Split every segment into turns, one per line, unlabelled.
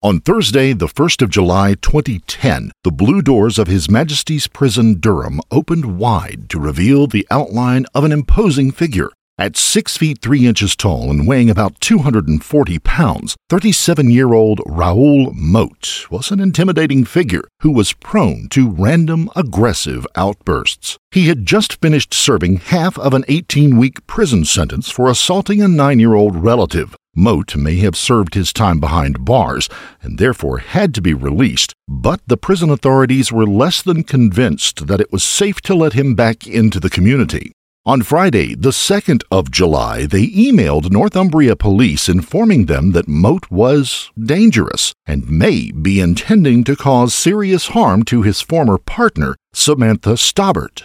On Thursday, the 1st of July 2010, the blue doors of His Majesty's Prison Durham opened wide to reveal the outline of an imposing figure. At 6 feet 3 inches tall and weighing about 240 pounds, 37 year old Raoul Moat was an intimidating figure who was prone to random aggressive outbursts. He had just finished serving half of an 18 week prison sentence for assaulting a 9 year old relative. Moat may have served his time behind bars and therefore had to be released, but the prison authorities were less than convinced that it was safe to let him back into the community. On Friday, the 2nd of July, they emailed Northumbria police informing them that Moat was dangerous and may be intending to cause serious harm to his former partner, Samantha Stobbart.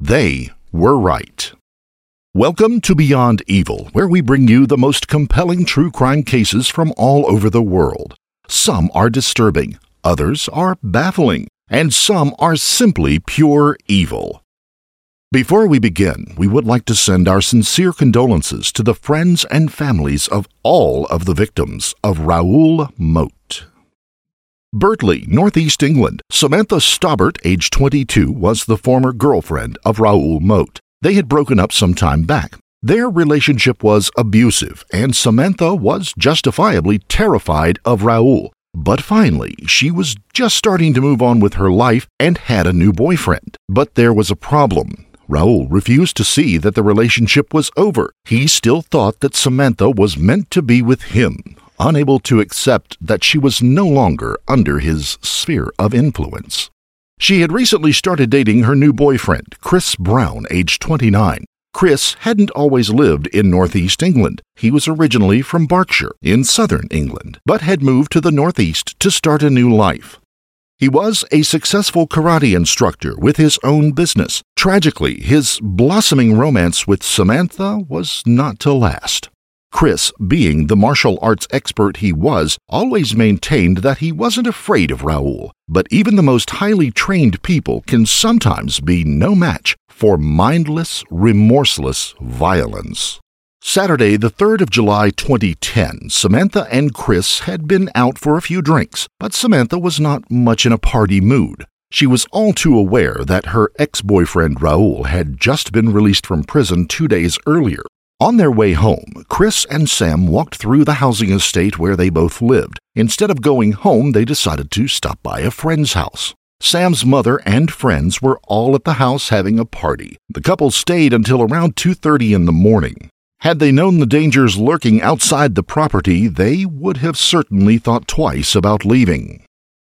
They were right. Welcome to Beyond Evil, where we bring you the most compelling true crime cases from all over the world. Some are disturbing, others are baffling, and some are simply pure evil. Before we begin, we would like to send our sincere condolences to the friends and families of all of the victims of Raoul Moat. Birtley, Northeast England. Samantha Stobbart, age 22, was the former girlfriend of Raoul Moat. They had broken up some time back. Their relationship was abusive, and Samantha was justifiably terrified of Raoul. But finally, she was just starting to move on with her life and had a new boyfriend. But there was a problem. Raoul refused to see that the relationship was over. He still thought that Samantha was meant to be with him, unable to accept that she was no longer under his sphere of influence. She had recently started dating her new boyfriend, Chris Brown, age 29. Chris hadn't always lived in northeast England. He was originally from Berkshire, in southern England, but had moved to the northeast to start a new life. He was a successful karate instructor with his own business. Tragically, his blossoming romance with Samantha was not to last. Chris, being the martial arts expert he was, always maintained that he wasn't afraid of Raoul, but even the most highly trained people can sometimes be no match for mindless, remorseless violence. Saturday, the 3rd of July 2010, Samantha and Chris had been out for a few drinks, but Samantha was not much in a party mood. She was all too aware that her ex boyfriend Raoul had just been released from prison two days earlier on their way home, Chris and Sam walked through the housing estate where they both lived. Instead of going home, they decided to stop by a friend's house. Sam's mother and friends were all at the house having a party. The couple stayed until around 2:30 in the morning. Had they known the dangers lurking outside the property, they would have certainly thought twice about leaving.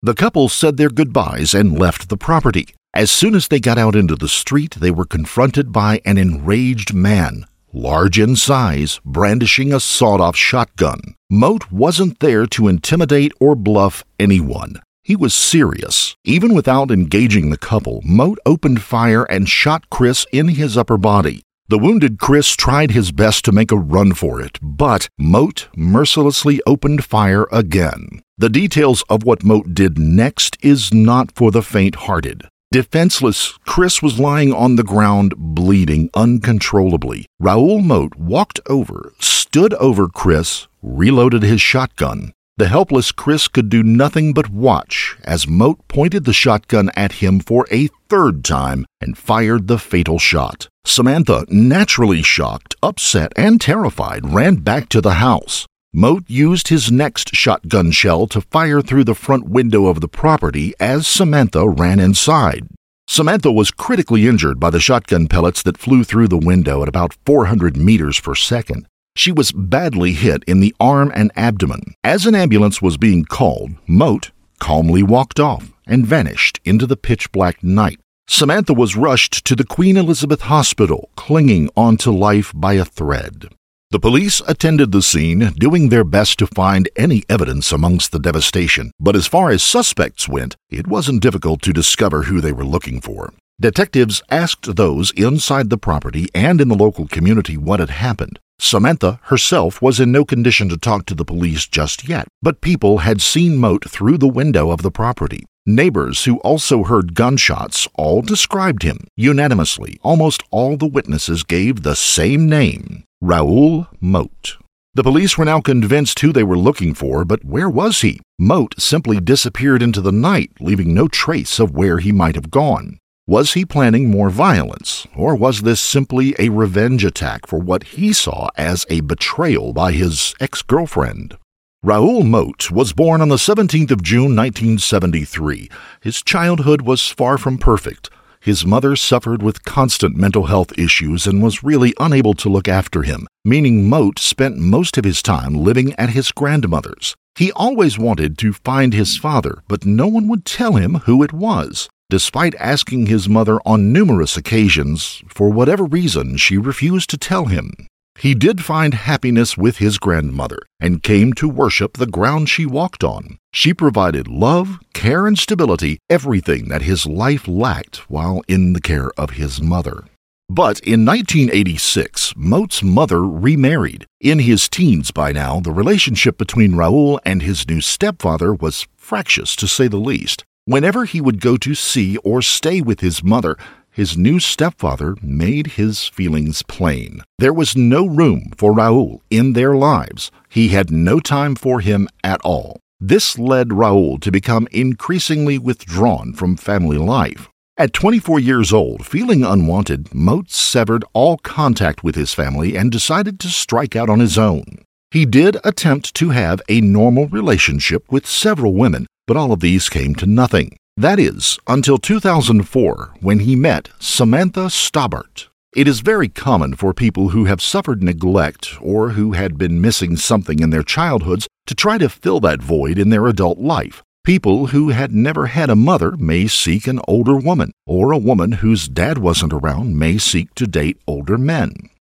The couple said their goodbyes and left the property. As soon as they got out into the street, they were confronted by an enraged man large in size, brandishing a sawed off shotgun. Moat wasn't there to intimidate or bluff anyone. He was serious. Even without engaging the couple, Moat opened fire and shot Chris in his upper body. The wounded Chris tried his best to make a run for it, but Moat mercilessly opened fire again. The details of what Moat did next is not for the faint hearted. Defenseless, Chris was lying on the ground, bleeding uncontrollably. Raoul Moat walked over, stood over Chris, reloaded his shotgun. The helpless Chris could do nothing but watch as Moat pointed the shotgun at him for a third time and fired the fatal shot. Samantha, naturally shocked, upset, and terrified, ran back to the house. Moat used his next shotgun shell to fire through the front window of the property as Samantha ran inside. Samantha was critically injured by the shotgun pellets that flew through the window at about 400 meters per second. She was badly hit in the arm and abdomen. As an ambulance was being called, Moat calmly walked off and vanished into the pitch black night. Samantha was rushed to the Queen Elizabeth Hospital, clinging on to life by a thread. The police attended the scene, doing their best to find any evidence amongst the devastation, but as far as suspects went, it wasn't difficult to discover who they were looking for. Detectives asked those inside the property and in the local community what had happened. Samantha herself was in no condition to talk to the police just yet, but people had seen Moat through the window of the property. Neighbors who also heard gunshots all described him. Unanimously, almost all the witnesses gave the same name Raoul Moat. The police were now convinced who they were looking for, but where was he? Moat simply disappeared into the night, leaving no trace of where he might have gone. Was he planning more violence, or was this simply a revenge attack for what he saw as a betrayal by his ex girlfriend? Raoul Moat was born on the 17th of June 1973. His childhood was far from perfect. His mother suffered with constant mental health issues and was really unable to look after him, meaning Moat spent most of his time living at his grandmother's. He always wanted to find his father, but no one would tell him who it was. Despite asking his mother on numerous occasions, for whatever reason, she refused to tell him. He did find happiness with his grandmother and came to worship the ground she walked on. She provided love, care, and stability, everything that his life lacked while in the care of his mother. But in 1986, Moat's mother remarried. In his teens by now, the relationship between Raoul and his new stepfather was fractious to say the least. Whenever he would go to see or stay with his mother, his new stepfather made his feelings plain. There was no room for Raoul in their lives. He had no time for him at all. This led Raoul to become increasingly withdrawn from family life. At 24 years old, feeling unwanted, Moat severed all contact with his family and decided to strike out on his own. He did attempt to have a normal relationship with several women, but all of these came to nothing. That is, until 2004, when he met Samantha Stobbart. It is very common for people who have suffered neglect or who had been missing something in their childhoods to try to fill that void in their adult life. People who had never had a mother may seek an older woman, or a woman whose dad wasn't around may seek to date older men.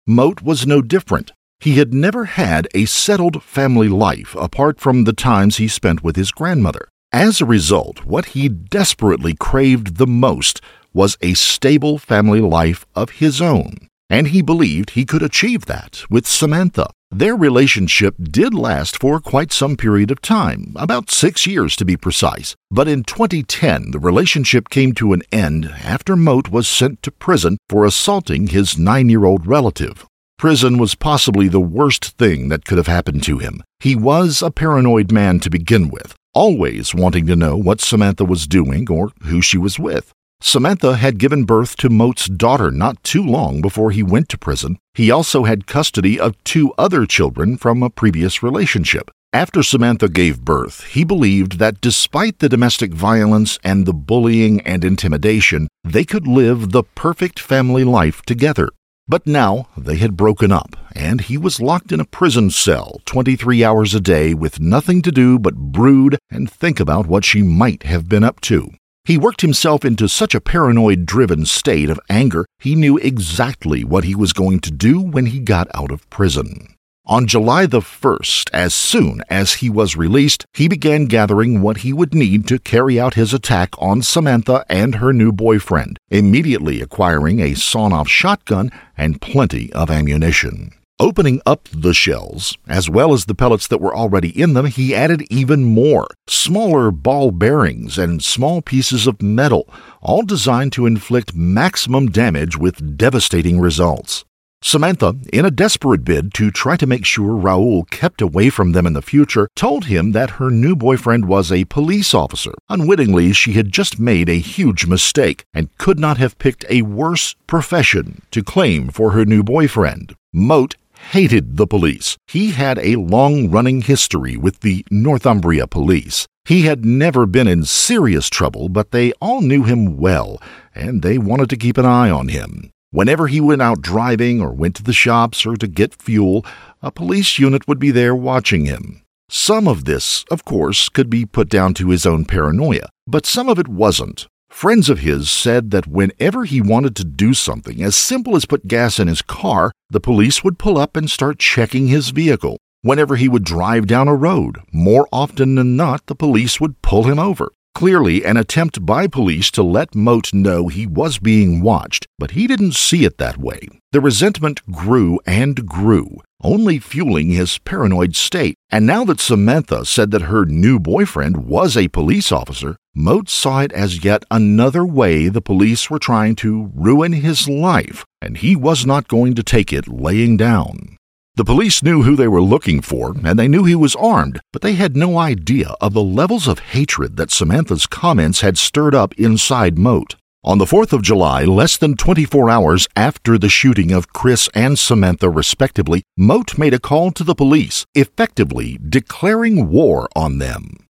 Moat was no different. He had never had a settled family life apart from the times he spent with his grandmother. As a result, what he desperately craved the most was a stable family life of his own, and he believed he could achieve that with Samantha. Their relationship did last for quite some period of time, about six years to be precise, but in 2010 the relationship came to an end after Moat was sent to prison for assaulting his nine year old relative. Prison was possibly the worst thing that could have happened to him. He was a paranoid man to begin with, always wanting to know what Samantha was doing or who she was with. Samantha had given birth to Moat's daughter not too long before he went to prison. He also had custody of two other children from a previous relationship. After Samantha gave birth, he believed that despite the domestic violence and the bullying and intimidation, they could live the perfect family life together. But now they had broken up, and he was locked in a prison cell 23 hours a day with nothing to do but brood and think about what she might have been up to. He worked himself into such a paranoid driven state of anger, he knew exactly what he was going to do when he got out of prison. On July the 1st, as soon as he was released, he began gathering what he would need to carry out his attack on Samantha and her new boyfriend, immediately acquiring a sawn off shotgun and plenty of ammunition. Opening up the shells, as well as the pellets that were already in them, he added even more smaller ball bearings and small pieces of metal, all designed to inflict maximum damage with devastating results. Samantha, in a desperate bid to try to make sure Raoul kept away from them in the future, told him that her new boyfriend was a police officer. Unwittingly, she had just made a huge mistake and could not have picked a worse profession to claim for her new boyfriend. Moat hated the police. He had a long running history with the Northumbria police. He had never been in serious trouble, but they all knew him well, and they wanted to keep an eye on him. Whenever he went out driving or went to the shops or to get fuel, a police unit would be there watching him. Some of this, of course, could be put down to his own paranoia, but some of it wasn't. Friends of his said that whenever he wanted to do something as simple as put gas in his car, the police would pull up and start checking his vehicle. Whenever he would drive down a road, more often than not, the police would pull him over. Clearly, an attempt by police to let Moat know he was being watched, but he didn't see it that way. The resentment grew and grew, only fueling his paranoid state. And now that Samantha said that her new boyfriend was a police officer, Moat saw it as yet another way the police were trying to ruin his life, and he was not going to take it laying down. The police knew who they were looking for, and they knew he was armed, but they had no idea of the levels of hatred that Samantha's comments had stirred up inside Moat. On the 4th of July, less than 24 hours after the shooting of Chris and Samantha, respectively, Moat made a call to the police, effectively declaring war on them.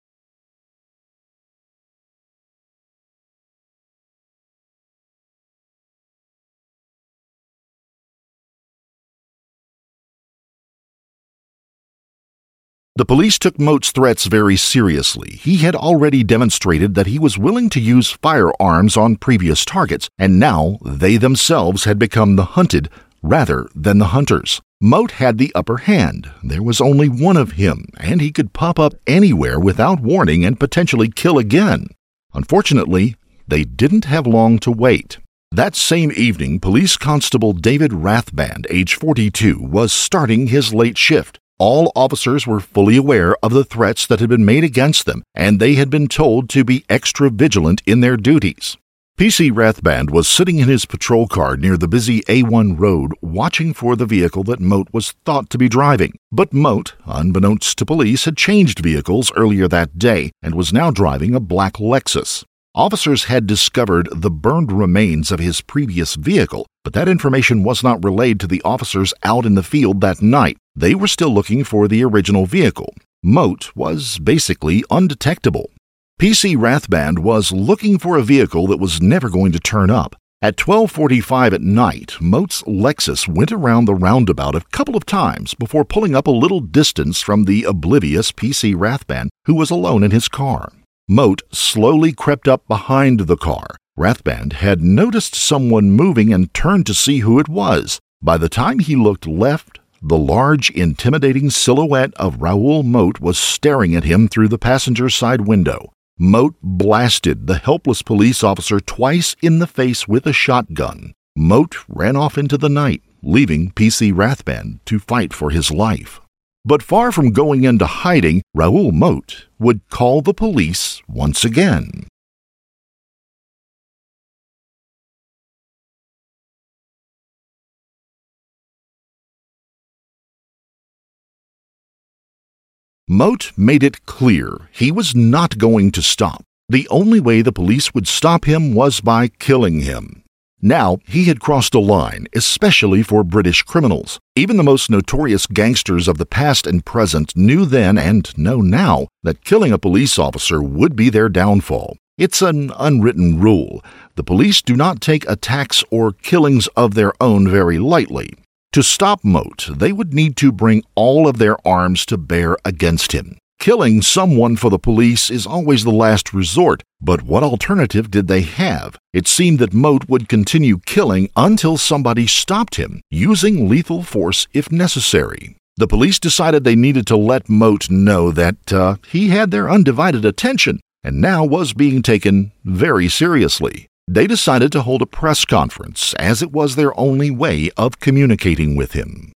The police took Moat's threats very seriously. He had already demonstrated that he was willing to use firearms on previous targets, and now they themselves had become the hunted rather than the hunters. Moat had the upper hand. There was only one of him, and he could pop up anywhere without warning and potentially kill again. Unfortunately, they didn't have long to wait. That same evening, Police Constable David Rathband, age 42, was starting his late shift. All officers were fully aware of the threats that had been made against them, and they had been told to be extra vigilant in their duties. PC Rathband was sitting in his patrol car near the busy A1 road watching for the vehicle that Moat was thought to be driving. But Moat, unbeknownst to police, had changed vehicles earlier that day and was now driving a black Lexus. Officers had discovered the burned remains of his previous vehicle, but that information was not relayed to the officers out in the field that night. They were still looking for the original vehicle. Moat was basically undetectable. PC Rathband was looking for a vehicle that was never going to turn up. At 12:45 at night, Moat's Lexus went around the roundabout a couple of times before pulling up a little distance from the oblivious PC Rathband, who was alone in his car. Moat slowly crept up behind the car. Rathband had noticed someone moving and turned to see who it was. By the time he looked left, the large, intimidating silhouette of Raoul Moat was staring at him through the passenger side window. Moat blasted the helpless police officer twice in the face with a shotgun. Moat ran off into the night, leaving PC Rathband to fight for his life. But far from going into hiding, Raoul Moat would call the police once again. Moat made it clear he was not going to stop. The only way the police would stop him was by killing him. Now, he had crossed a line, especially for British criminals. Even the most notorious gangsters of the past and present knew then and know now that killing a police officer would be their downfall. It's an unwritten rule. The police do not take attacks or killings of their own very lightly. To stop Moat, they would need to bring all of their arms to bear against him. Killing someone for the police is always the last resort, but what alternative did they have? It seemed that Moat would continue killing until somebody stopped him, using lethal force if necessary. The police decided they needed to let Moat know that uh, he had their undivided attention and now was being taken very seriously. They decided to hold a press conference as it was their only way of communicating with him.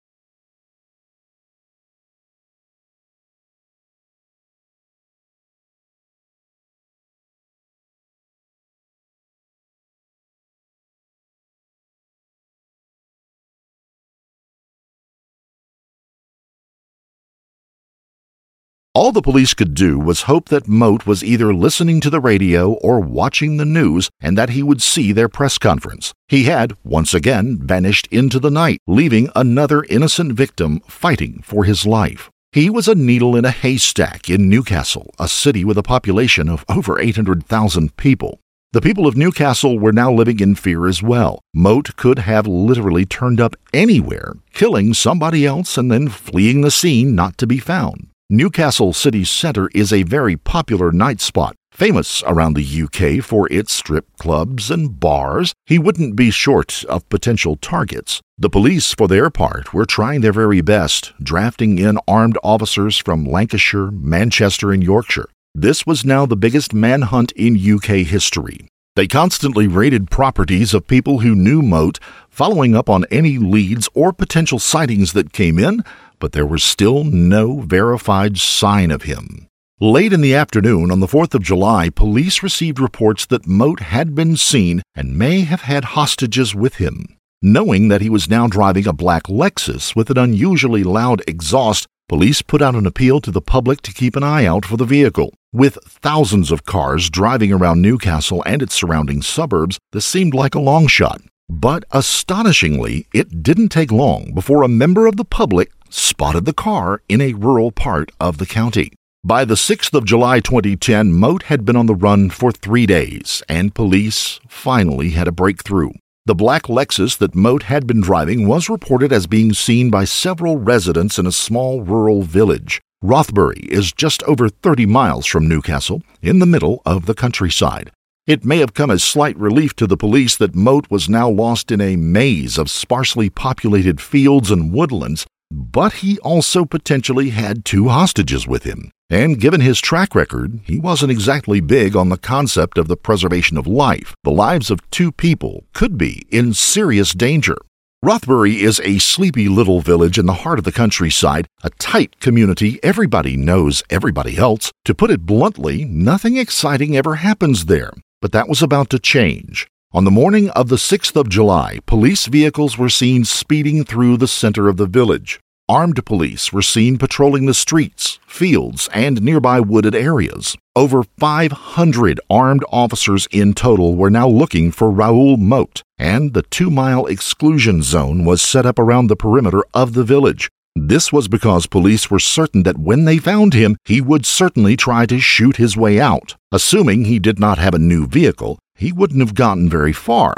All the police could do was hope that Moat was either listening to the radio or watching the news and that he would see their press conference. He had, once again, vanished into the night, leaving another innocent victim fighting for his life. He was a needle in a haystack in Newcastle, a city with a population of over 800,000 people. The people of Newcastle were now living in fear as well. Moat could have literally turned up anywhere, killing somebody else and then fleeing the scene not to be found. Newcastle City Centre is a very popular night spot, famous around the UK for its strip clubs and bars. He wouldn't be short of potential targets. The police, for their part, were trying their very best, drafting in armed officers from Lancashire, Manchester, and Yorkshire. This was now the biggest manhunt in UK history. They constantly raided properties of people who knew Moat, following up on any leads or potential sightings that came in, but there was still no verified sign of him. Late in the afternoon on the 4th of July, police received reports that Moat had been seen and may have had hostages with him. Knowing that he was now driving a black Lexus with an unusually loud exhaust, police put out an appeal to the public to keep an eye out for the vehicle. With thousands of cars driving around Newcastle and its surrounding suburbs, this seemed like a long shot. But astonishingly, it didn't take long before a member of the public spotted the car in a rural part of the county. By the 6th of July 2010, Moat had been on the run for three days, and police finally had a breakthrough. The black Lexus that Moat had been driving was reported as being seen by several residents in a small rural village. Rothbury is just over 30 miles from Newcastle, in the middle of the countryside. It may have come as slight relief to the police that Moat was now lost in a maze of sparsely populated fields and woodlands, but he also potentially had two hostages with him. And given his track record, he wasn't exactly big on the concept of the preservation of life. The lives of two people could be in serious danger. Rothbury is a sleepy little village in the heart of the countryside, a tight community. Everybody knows everybody else. To put it bluntly, nothing exciting ever happens there. But that was about to change. On the morning of the 6th of July, police vehicles were seen speeding through the center of the village. Armed police were seen patrolling the streets, fields, and nearby wooded areas. Over 500 armed officers in total were now looking for Raoul Moat, and the two mile exclusion zone was set up around the perimeter of the village. This was because police were certain that when they found him, he would certainly try to shoot his way out. Assuming he did not have a new vehicle, he wouldn't have gotten very far.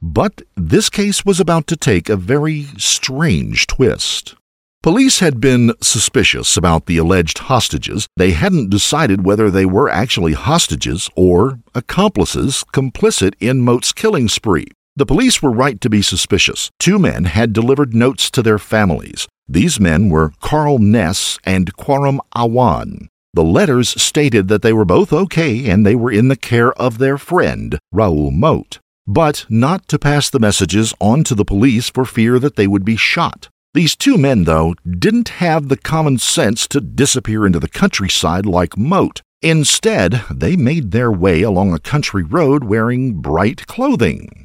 But this case was about to take a very strange twist. Police had been suspicious about the alleged hostages. They hadn't decided whether they were actually hostages or accomplices complicit in Moat's killing spree. The police were right to be suspicious. Two men had delivered notes to their families. These men were Karl Ness and Qhuram Awan. The letters stated that they were both okay and they were in the care of their friend, Raoul Moat, but not to pass the messages on to the police for fear that they would be shot. These two men, though, didn't have the common sense to disappear into the countryside like Moat. Instead, they made their way along a country road wearing bright clothing.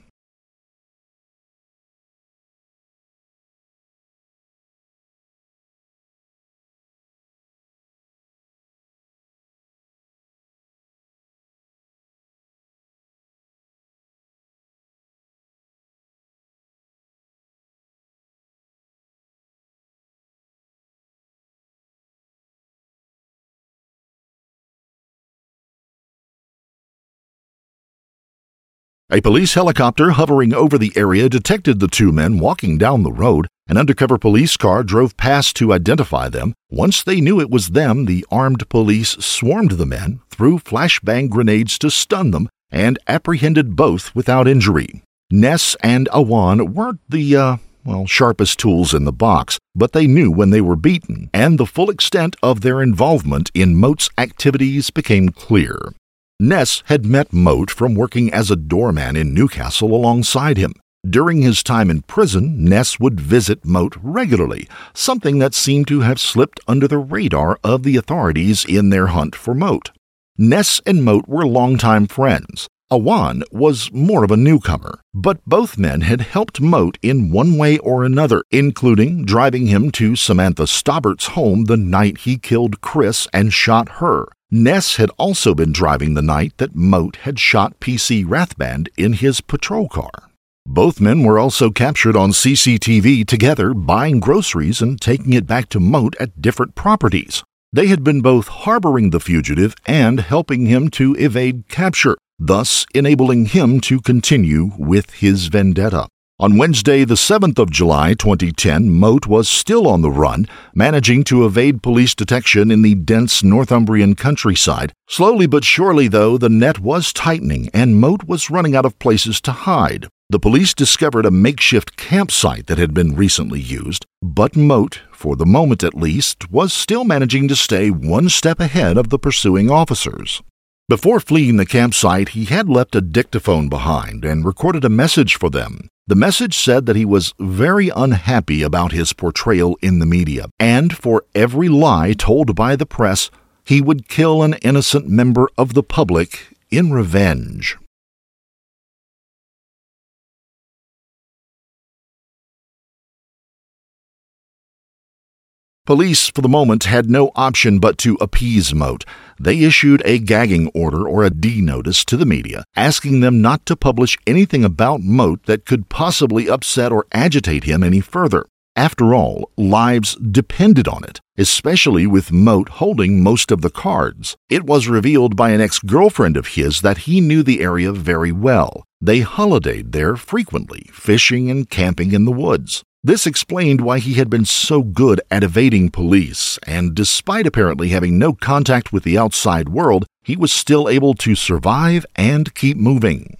A police helicopter hovering over the area detected the two men walking down the road. An undercover police car drove past to identify them. Once they knew it was them, the armed police swarmed the men, threw flashbang grenades to stun them, and apprehended both without injury. Ness and Awan weren't the, uh, well, sharpest tools in the box, but they knew when they were beaten, and the full extent of their involvement in Moat's activities became clear. Ness had met Moat from working as a doorman in Newcastle alongside him. During his time in prison, Ness would visit Moat regularly, something that seemed to have slipped under the radar of the authorities in their hunt for Moat. Ness and Moat were longtime friends. Awan was more of a newcomer, but both men had helped Moat in one way or another, including driving him to Samantha Stobbart's home the night he killed Chris and shot her. Ness had also been driving the night that Moat had shot PC Rathband in his patrol car. Both men were also captured on CCTV together buying groceries and taking it back to Moat at different properties. They had been both harboring the fugitive and helping him to evade capture, thus enabling him to continue with his vendetta. On Wednesday, the 7th of July 2010, Moat was still on the run, managing to evade police detection in the dense Northumbrian countryside. Slowly but surely, though, the net was tightening and Moat was running out of places to hide. The police discovered a makeshift campsite that had been recently used, but Moat, for the moment at least, was still managing to stay one step ahead of the pursuing officers. Before fleeing the campsite, he had left a dictaphone behind and recorded a message for them. The message said that he was very unhappy about his portrayal in the media, and for every lie told by the press, he would kill an innocent member of the public in revenge. Police, for the moment, had no option but to appease Moat. They issued a gagging order or a D notice to the media, asking them not to publish anything about Moat that could possibly upset or agitate him any further. After all, lives depended on it, especially with Moat holding most of the cards. It was revealed by an ex girlfriend of his that he knew the area very well. They holidayed there frequently, fishing and camping in the woods. This explained why he had been so good at evading police, and despite apparently having no contact with the outside world, he was still able to survive and keep moving.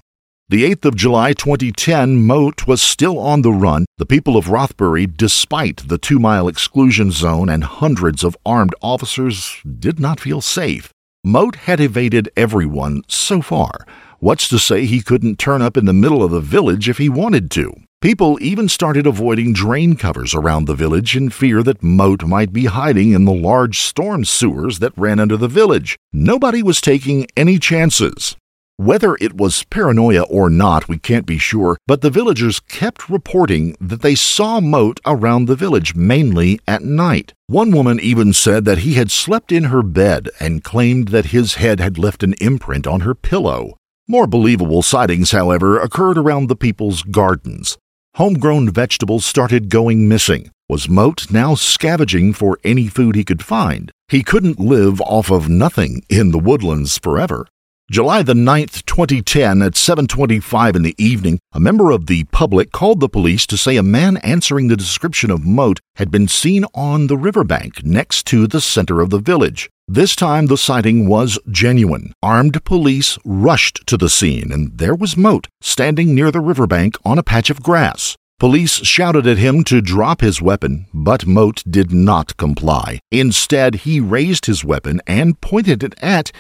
The 8th of July 2010, Moat was still on the run. The people of Rothbury, despite the two mile exclusion zone and hundreds of armed officers, did not feel safe. Moat had evaded everyone so far. What's to say he couldn't turn up in the middle of the village if he wanted to? People even started avoiding drain covers around the village in fear that Moat might be hiding in the large storm sewers that ran under the village. Nobody was taking any chances. Whether it was paranoia or not, we can't be sure, but the villagers kept reporting that they saw Moat around the village, mainly at night. One woman even said that he had slept in her bed and claimed that his head had left an imprint on her pillow. More believable sightings, however, occurred around the people's gardens. Homegrown vegetables started going missing. Was Moat now scavenging for any food he could find? He couldn't live off of nothing in the woodlands forever. July the 9th, 2010 at 7:25 in the evening, a member of the public called the police to say a man answering the description of Moat had been seen on the riverbank next to the center of the village. This time the sighting was genuine. Armed police rushed to the scene and there was Moat standing near the riverbank on a patch of grass. Police shouted at him to drop his weapon, but Moat did not comply. Instead, he raised his weapon and pointed it at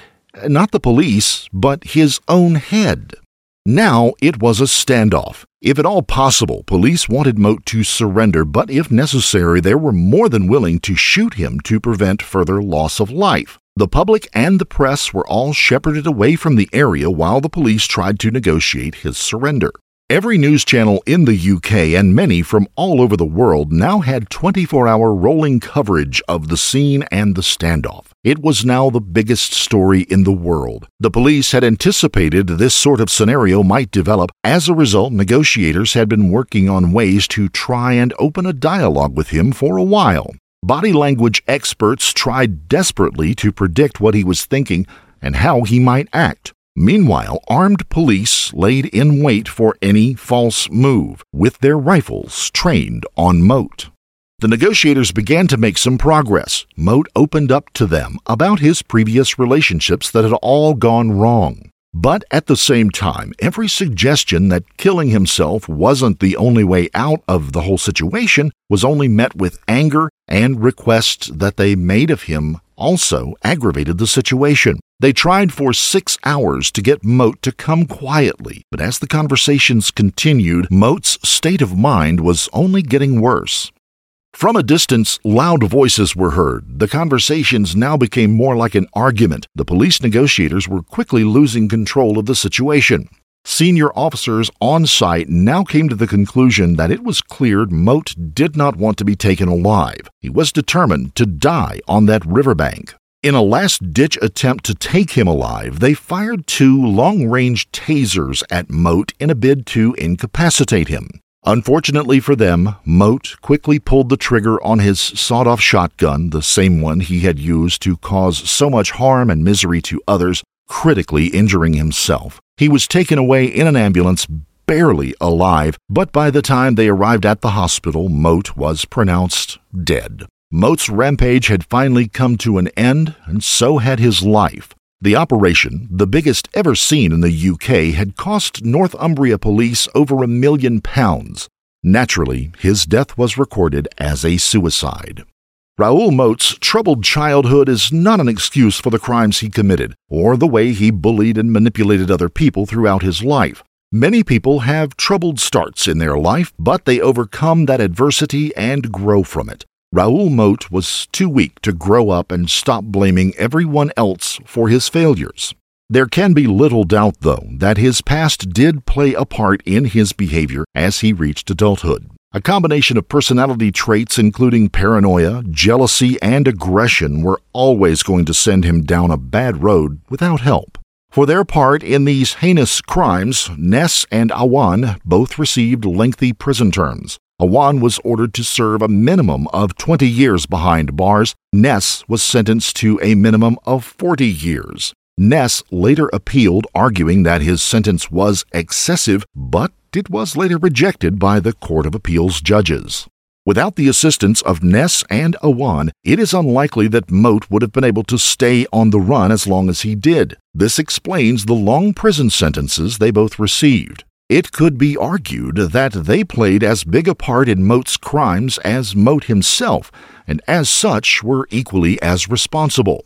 not the police, but his own head. Now it was a standoff. If at all possible, police wanted Moat to surrender, but if necessary, they were more than willing to shoot him to prevent further loss of life. The public and the press were all shepherded away from the area while the police tried to negotiate his surrender. Every news channel in the UK and many from all over the world now had 24 hour rolling coverage of the scene and the standoff. It was now the biggest story in the world. The police had anticipated this sort of scenario might develop. As a result, negotiators had been working on ways to try and open a dialogue with him for a while. Body language experts tried desperately to predict what he was thinking and how he might act. Meanwhile, armed police laid in wait for any false move, with their rifles trained on Moat. The negotiators began to make some progress. Moat opened up to them about his previous relationships that had all gone wrong. But at the same time, every suggestion that killing himself wasn't the only way out of the whole situation was only met with anger and requests that they made of him also aggravated the situation. They tried for six hours to get Moat to come quietly, but as the conversations continued, Moat's state of mind was only getting worse. From a distance, loud voices were heard. The conversations now became more like an argument. The police negotiators were quickly losing control of the situation. Senior officers on site now came to the conclusion that it was clear Moat did not want to be taken alive. He was determined to die on that riverbank. In a last ditch attempt to take him alive, they fired two long range tasers at Moat in a bid to incapacitate him. Unfortunately for them, Moat quickly pulled the trigger on his sawed off shotgun, the same one he had used to cause so much harm and misery to others, critically injuring himself. He was taken away in an ambulance, barely alive, but by the time they arrived at the hospital, Moat was pronounced dead. Moat's rampage had finally come to an end, and so had his life. The operation, the biggest ever seen in the UK, had cost Northumbria police over a million pounds. Naturally, his death was recorded as a suicide. Raoul Moat's troubled childhood is not an excuse for the crimes he committed or the way he bullied and manipulated other people throughout his life. Many people have troubled starts in their life, but they overcome that adversity and grow from it. Raoul Moat was too weak to grow up and stop blaming everyone else for his failures. There can be little doubt, though, that his past did play a part in his behavior as he reached adulthood. A combination of personality traits, including paranoia, jealousy, and aggression, were always going to send him down a bad road without help. For their part in these heinous crimes, Ness and Awan both received lengthy prison terms. Awan was ordered to serve a minimum of 20 years behind bars. Ness was sentenced to a minimum of 40 years. Ness later appealed, arguing that his sentence was excessive, but it was later rejected by the Court of Appeals judges. Without the assistance of Ness and Awan, it is unlikely that Moat would have been able to stay on the run as long as he did. This explains the long prison sentences they both received. It could be argued that they played as big a part in Moat's crimes as Moat himself, and as such were equally as responsible.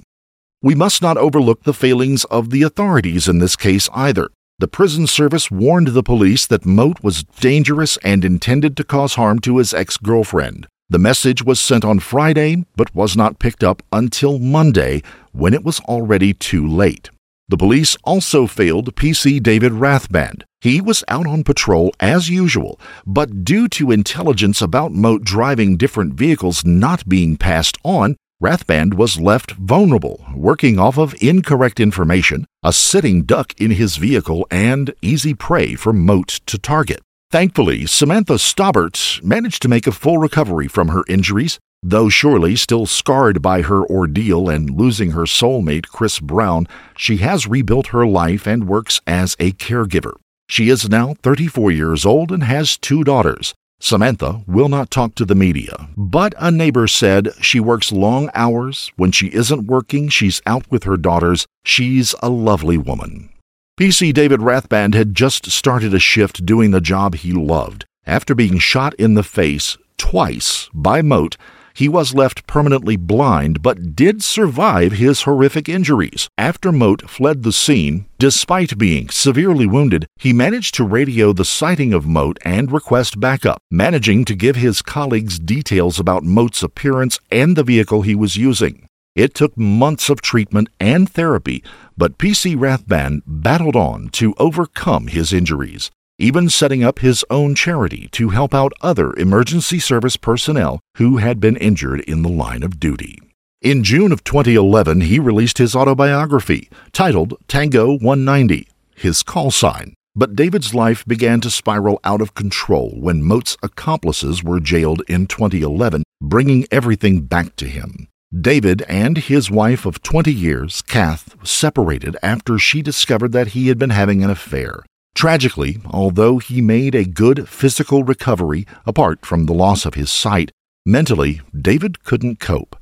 We must not overlook the failings of the authorities in this case either. The prison service warned the police that Moat was dangerous and intended to cause harm to his ex girlfriend. The message was sent on Friday, but was not picked up until Monday, when it was already too late. The police also failed PC David Rathband. He was out on patrol as usual, but due to intelligence about Moat driving different vehicles not being passed on, Rathband was left vulnerable, working off of incorrect information, a sitting duck in his vehicle, and easy prey for Moat to target. Thankfully, Samantha Stobbart managed to make a full recovery from her injuries, though surely still scarred by her ordeal and losing her soulmate, Chris Brown, she has rebuilt her life and works as a caregiver. She is now 34 years old and has two daughters. Samantha will not talk to the media, but a neighbor said she works long hours. When she isn't working, she's out with her daughters. She's a lovely woman. PC David Rathband had just started a shift doing the job he loved. After being shot in the face twice by Moat, he was left permanently blind but did survive his horrific injuries. After Moat fled the scene, despite being severely wounded, he managed to radio the sighting of Moat and request backup, managing to give his colleagues details about Moat's appearance and the vehicle he was using. It took months of treatment and therapy, but PC Rathband battled on to overcome his injuries even setting up his own charity to help out other emergency service personnel who had been injured in the line of duty. In June of 2011, he released his autobiography titled Tango 190, his call sign. But David's life began to spiral out of control when Moat's accomplices were jailed in 2011, bringing everything back to him. David and his wife of 20 years, Kath, separated after she discovered that he had been having an affair. Tragically, although he made a good physical recovery apart from the loss of his sight, mentally, David couldn't cope.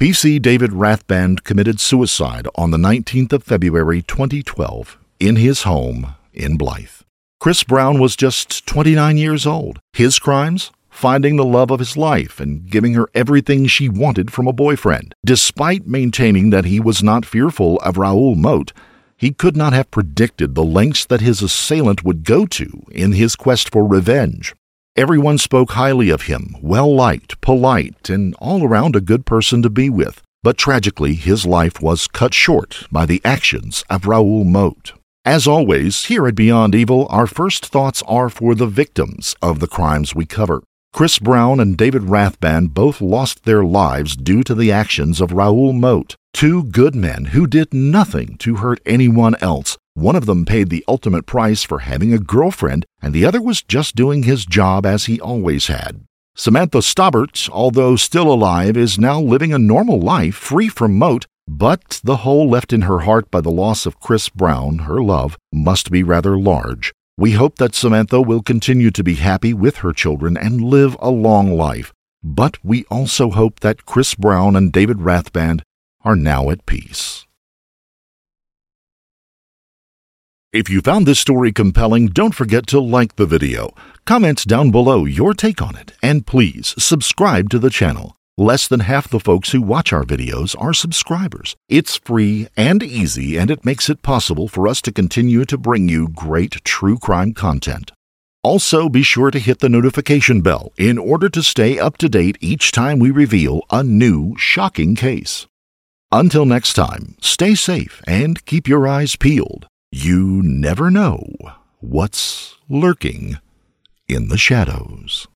PC David Rathband committed suicide on the 19th of February 2012 in his home in Blyth. Chris Brown was just 29 years old. His crimes? Finding the love of his life and giving her everything she wanted from a boyfriend. Despite maintaining that he was not fearful of Raoul Moat, he could not have predicted the lengths that his assailant would go to in his quest for revenge. Everyone spoke highly of him, well liked, polite, and all around a good person to be with. But tragically, his life was cut short by the actions of Raoul Moat. As always, here at Beyond Evil, our first thoughts are for the victims of the crimes we cover. Chris Brown and David Rathband both lost their lives due to the actions of Raoul Moat, two good men who did nothing to hurt anyone else. One of them paid the ultimate price for having a girlfriend, and the other was just doing his job as he always had. Samantha Stobbart, although still alive, is now living a normal life free from Moat, but the hole left in her heart by the loss of Chris Brown, her love, must be rather large. We hope that Samantha will continue to be happy with her children and live a long life. But we also hope that Chris Brown and David Rathband are now at peace. If you found this story compelling, don't forget to like the video, comment down below your take on it, and please subscribe to the channel. Less than half the folks who watch our videos are subscribers. It's free and easy, and it makes it possible for us to continue to bring you great true crime content. Also, be sure to hit the notification bell in order to stay up to date each time we reveal a new shocking case. Until next time, stay safe and keep your eyes peeled. You never know what's lurking in the shadows.